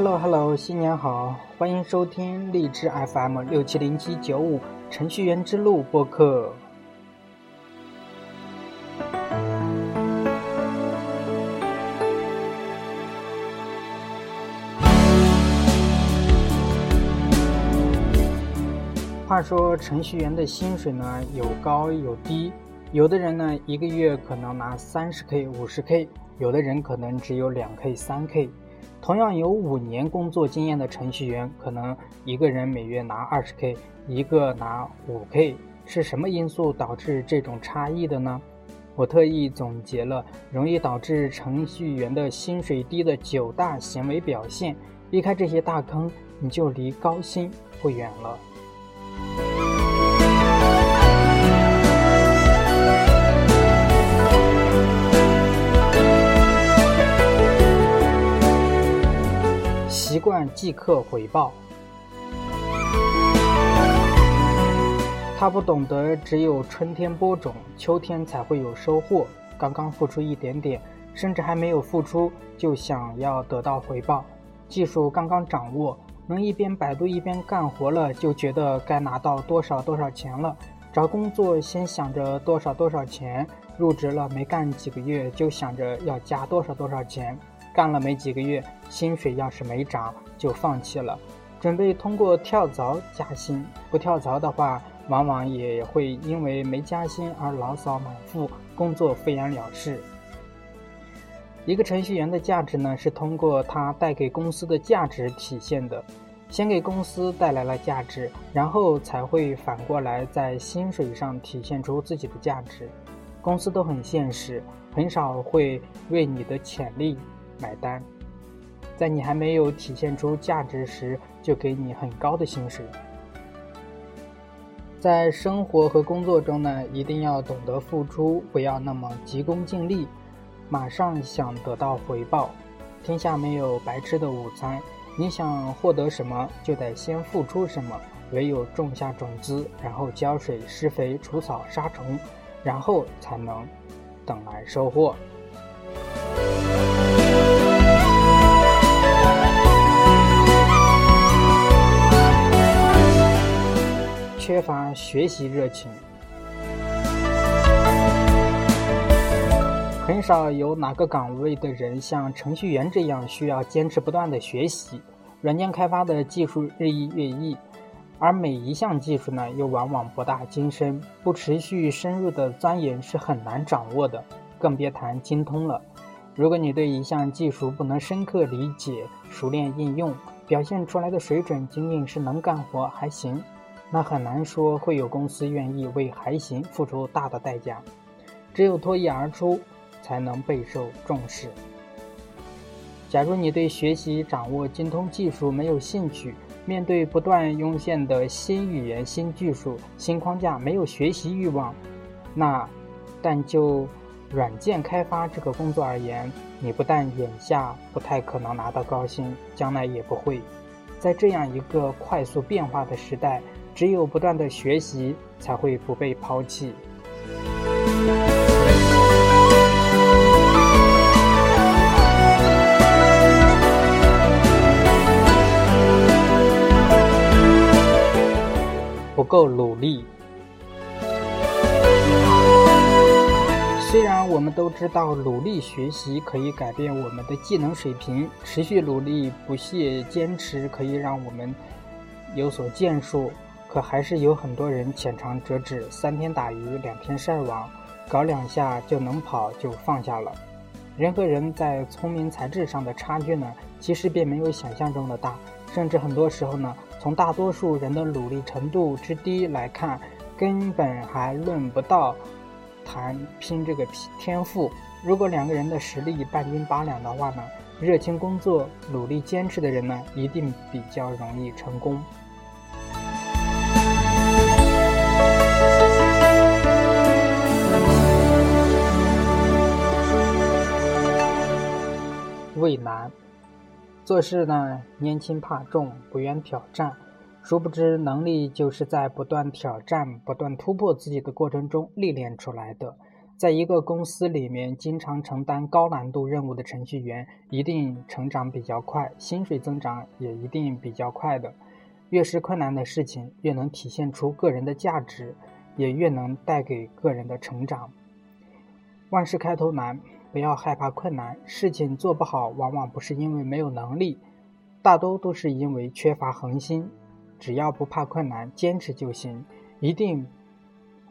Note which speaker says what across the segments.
Speaker 1: Hello Hello，新年好，欢迎收听荔枝 FM 六七零七九五程序员之路播客。话说程序员的薪水呢，有高有低，有的人呢一个月可能拿三十 K、五十 K，有的人可能只有两 K、三 K。同样有五年工作经验的程序员，可能一个人每月拿二十 K，一个拿五 K，是什么因素导致这种差异的呢？我特意总结了容易导致程序员的薪水低的九大行为表现，避开这些大坑，你就离高薪不远了。习惯即刻回报，他不懂得只有春天播种，秋天才会有收获。刚刚付出一点点，甚至还没有付出，就想要得到回报。技术刚刚掌握，能一边百度一边干活了，就觉得该拿到多少多少钱了。找工作先想着多少多少钱，入职了没干几个月，就想着要加多少多少钱。干了没几个月，薪水要是没涨，就放弃了，准备通过跳槽加薪。不跳槽的话，往往也会因为没加薪而牢骚满腹，工作敷衍了事。一个程序员的价值呢，是通过他带给公司的价值体现的。先给公司带来了价值，然后才会反过来在薪水上体现出自己的价值。公司都很现实，很少会为你的潜力。买单，在你还没有体现出价值时，就给你很高的薪水。在生活和工作中呢，一定要懂得付出，不要那么急功近利，马上想得到回报。天下没有白吃的午餐，你想获得什么，就得先付出什么。唯有种下种子，然后浇水、施肥、除草、杀虫，然后才能等来收获。缺乏学习热情，很少有哪个岗位的人像程序员这样需要坚持不断的学习。软件开发的技术日益月异，而每一项技术呢，又往往博大精深，不持续深入的钻研是很难掌握的，更别谈精通了。如果你对一项技术不能深刻理解、熟练应用，表现出来的水准仅仅是能干活还行。那很难说会有公司愿意为还行付出大的代价，只有脱颖而出，才能备受重视。假如你对学习、掌握、精通技术没有兴趣，面对不断涌现的新语言、新技术、新框架没有学习欲望，那，但就软件开发这个工作而言，你不但眼下不太可能拿到高薪，将来也不会。在这样一个快速变化的时代。只有不断的学习，才会不被抛弃。不够努力。虽然我们都知道努力学习可以改变我们的技能水平，持续努力、不懈坚持可以让我们有所建树。还是有很多人浅尝辄止，三天打鱼两天晒网，搞两下就能跑就放下了。人和人在聪明才智上的差距呢，其实并没有想象中的大，甚至很多时候呢，从大多数人的努力程度之低来看，根本还论不到谈拼这个天赋。如果两个人的实力半斤八两的话呢，热情工作、努力坚持的人呢，一定比较容易成功。畏难，做事呢年轻怕重，不愿挑战，殊不知能力就是在不断挑战、不断突破自己的过程中历练出来的。在一个公司里面，经常承担高难度任务的程序员，一定成长比较快，薪水增长也一定比较快的。越是困难的事情，越能体现出个人的价值，也越能带给个人的成长。万事开头难，不要害怕困难。事情做不好，往往不是因为没有能力，大多都是因为缺乏恒心。只要不怕困难，坚持就行，一定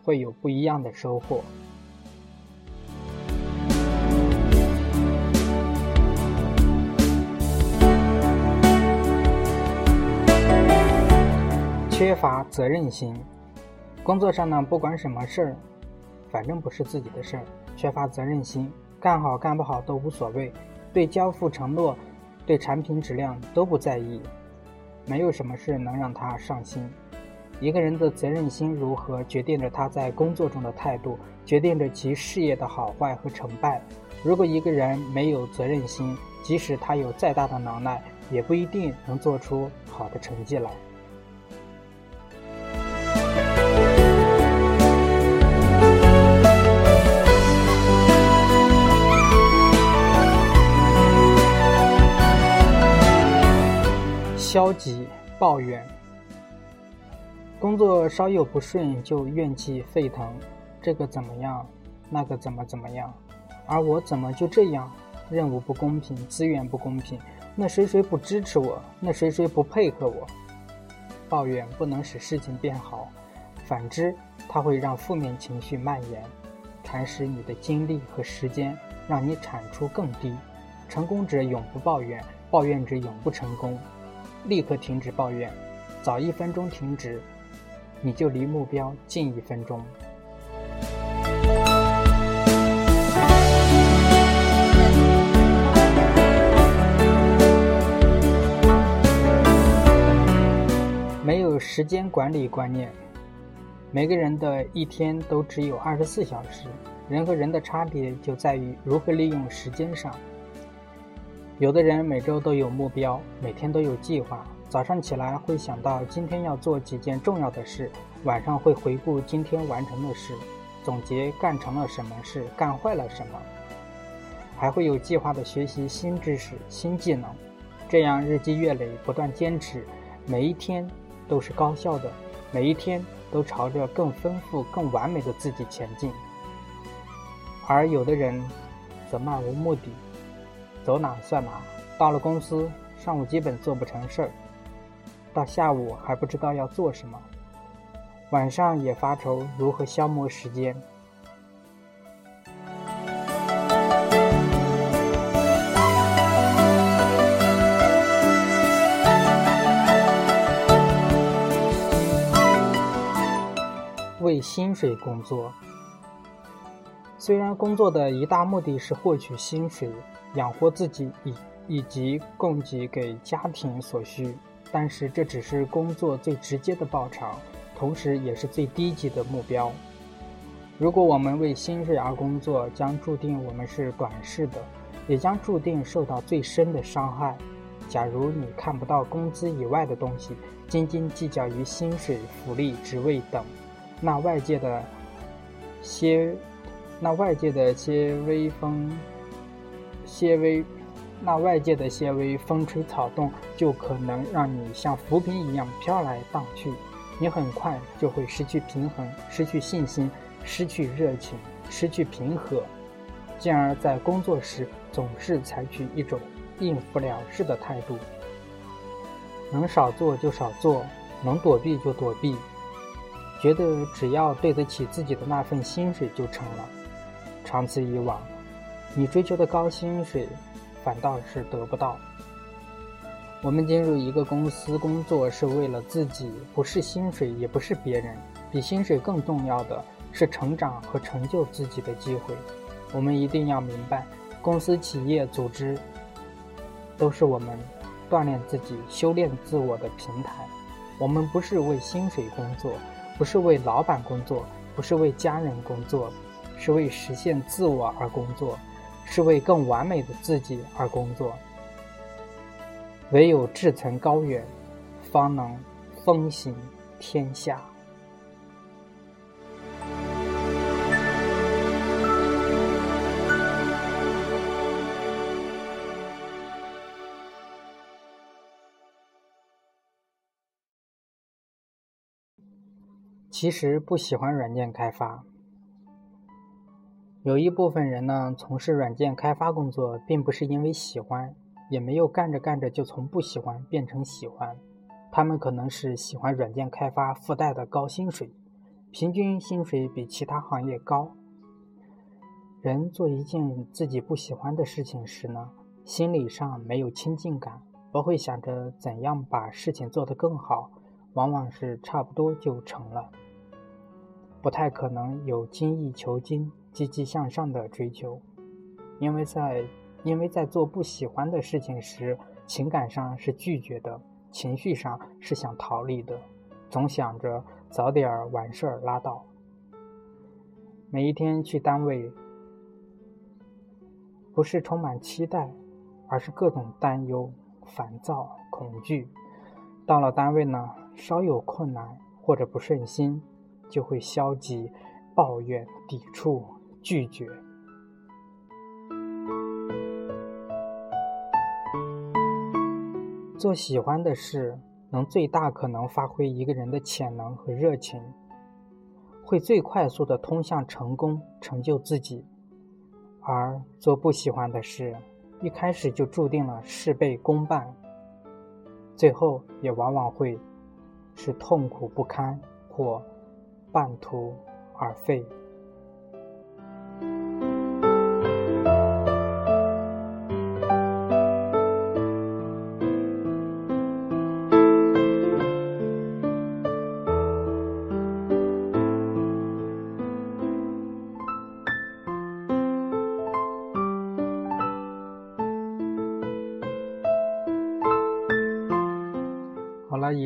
Speaker 1: 会有不一样的收获。缺乏责任心，工作上呢，不管什么事儿，反正不是自己的事儿。缺乏责任心，干好干不好都无所谓，对交付承诺、对产品质量都不在意，没有什么事能让他上心。一个人的责任心如何，决定着他在工作中的态度，决定着其事业的好坏和成败。如果一个人没有责任心，即使他有再大的能耐，也不一定能做出好的成绩来。消极抱怨，工作稍有不顺就怨气沸腾，这个怎么样，那个怎么怎么样，而我怎么就这样？任务不公平，资源不公平，那谁谁不支持我，那谁谁不配合我？抱怨不能使事情变好，反之，它会让负面情绪蔓延，蚕食你的精力和时间，让你产出更低。成功者永不抱怨，抱怨者永不成功。立刻停止抱怨，早一分钟停止，你就离目标近一分钟。没有时间管理观念，每个人的一天都只有二十四小时，人和人的差别就在于如何利用时间上。有的人每周都有目标，每天都有计划。早上起来会想到今天要做几件重要的事，晚上会回顾今天完成的事，总结干成了什么事，干坏了什么，还会有计划的学习新知识、新技能。这样日积月累，不断坚持，每一天都是高效的，每一天都朝着更丰富、更完美的自己前进。而有的人则漫无目的。走哪算哪，到了公司，上午基本做不成事儿，到下午还不知道要做什么，晚上也发愁如何消磨时间。为薪水工作，虽然工作的一大目的是获取薪水。养活自己以以及供给给家庭所需，但是这只是工作最直接的报酬，同时也是最低级的目标。如果我们为薪水而工作，将注定我们是短视的，也将注定受到最深的伤害。假如你看不到工资以外的东西，斤斤计较于薪水、福利、职位等，那外界的些那外界的些微风。些微，那外界的些微风吹草动，就可能让你像浮萍一样飘来荡去。你很快就会失去平衡，失去信心，失去热情，失去平和，进而，在工作时总是采取一种应付了事的态度。能少做就少做，能躲避就躲避，觉得只要对得起自己的那份薪水就成了。长此以往。你追求的高薪水，反倒是得不到。我们进入一个公司工作是为了自己，不是薪水，也不是别人。比薪水更重要的是成长和成就自己的机会。我们一定要明白，公司、企业、组织，都是我们锻炼自己、修炼自我的平台。我们不是为薪水工作，不是为老板工作，不是为家人工作，是为实现自我而工作。是为更完美的自己而工作。唯有志存高远方能风行天下。其实不喜欢软件开发有一部分人呢，从事软件开发工作，并不是因为喜欢，也没有干着干着就从不喜欢变成喜欢。他们可能是喜欢软件开发附带的高薪水，平均薪水比其他行业高。人做一件自己不喜欢的事情时呢，心理上没有亲近感，不会想着怎样把事情做得更好，往往是差不多就成了，不太可能有精益求精。积极向上的追求，因为在因为在做不喜欢的事情时，情感上是拒绝的，情绪上是想逃离的，总想着早点完事儿拉倒。每一天去单位，不是充满期待，而是各种担忧、烦躁、恐惧。到了单位呢，稍有困难或者不顺心，就会消极、抱怨、抵触。拒绝做喜欢的事，能最大可能发挥一个人的潜能和热情，会最快速的通向成功，成就自己；而做不喜欢的事，一开始就注定了事倍功半，最后也往往会是痛苦不堪或半途而废。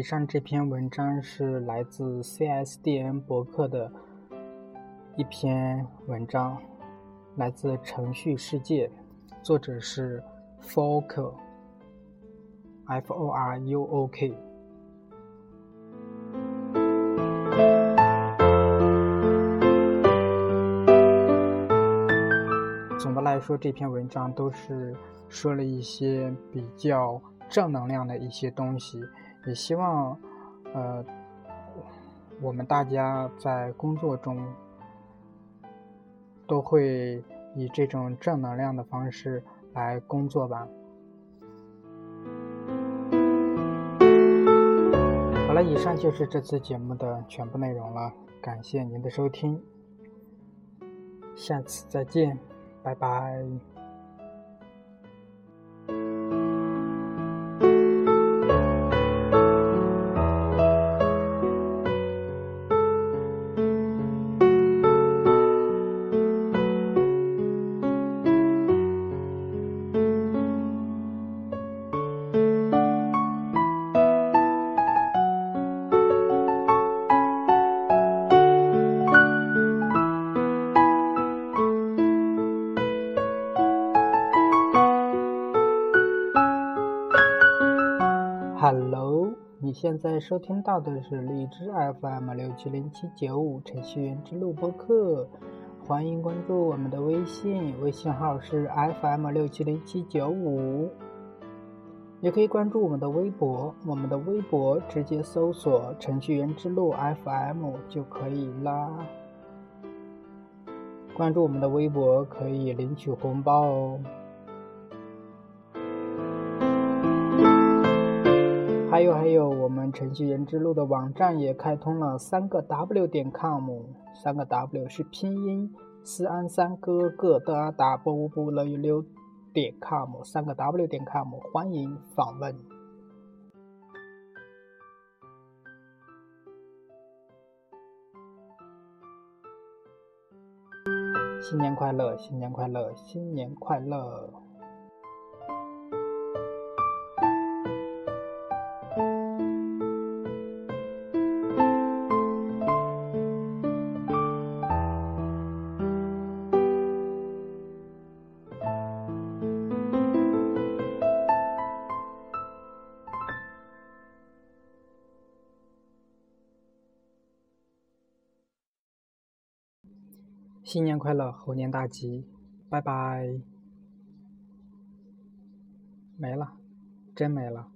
Speaker 1: 以上这篇文章是来自 CSDN 博客的一篇文章，来自程序世界，作者是 Fork，F O R U O K。总的来说，这篇文章都是说了一些比较正能量的一些东西。也希望，呃，我们大家在工作中都会以这种正能量的方式来工作吧。好了，以上就是这次节目的全部内容了，感谢您的收听，下次再见，拜拜。在收听到的是荔枝 FM 六七零七九五程序员之路播客，欢迎关注我们的微信，微信号是 FM 六七零七九五，也可以关注我们的微博，我们的微博直接搜索程序员之路 FM 就可以啦。关注我们的微博可以领取红包哦。还有还有，我们程序员之路的网站也开通了，三个 W 点 com，三个 W 是拼音，四安三哥哥的阿 W 不了六点 com，三个 W 点 com，欢迎访问。新年快乐，新年快乐，新年快乐。新年快乐，猴年大吉，拜拜。没了，真没了。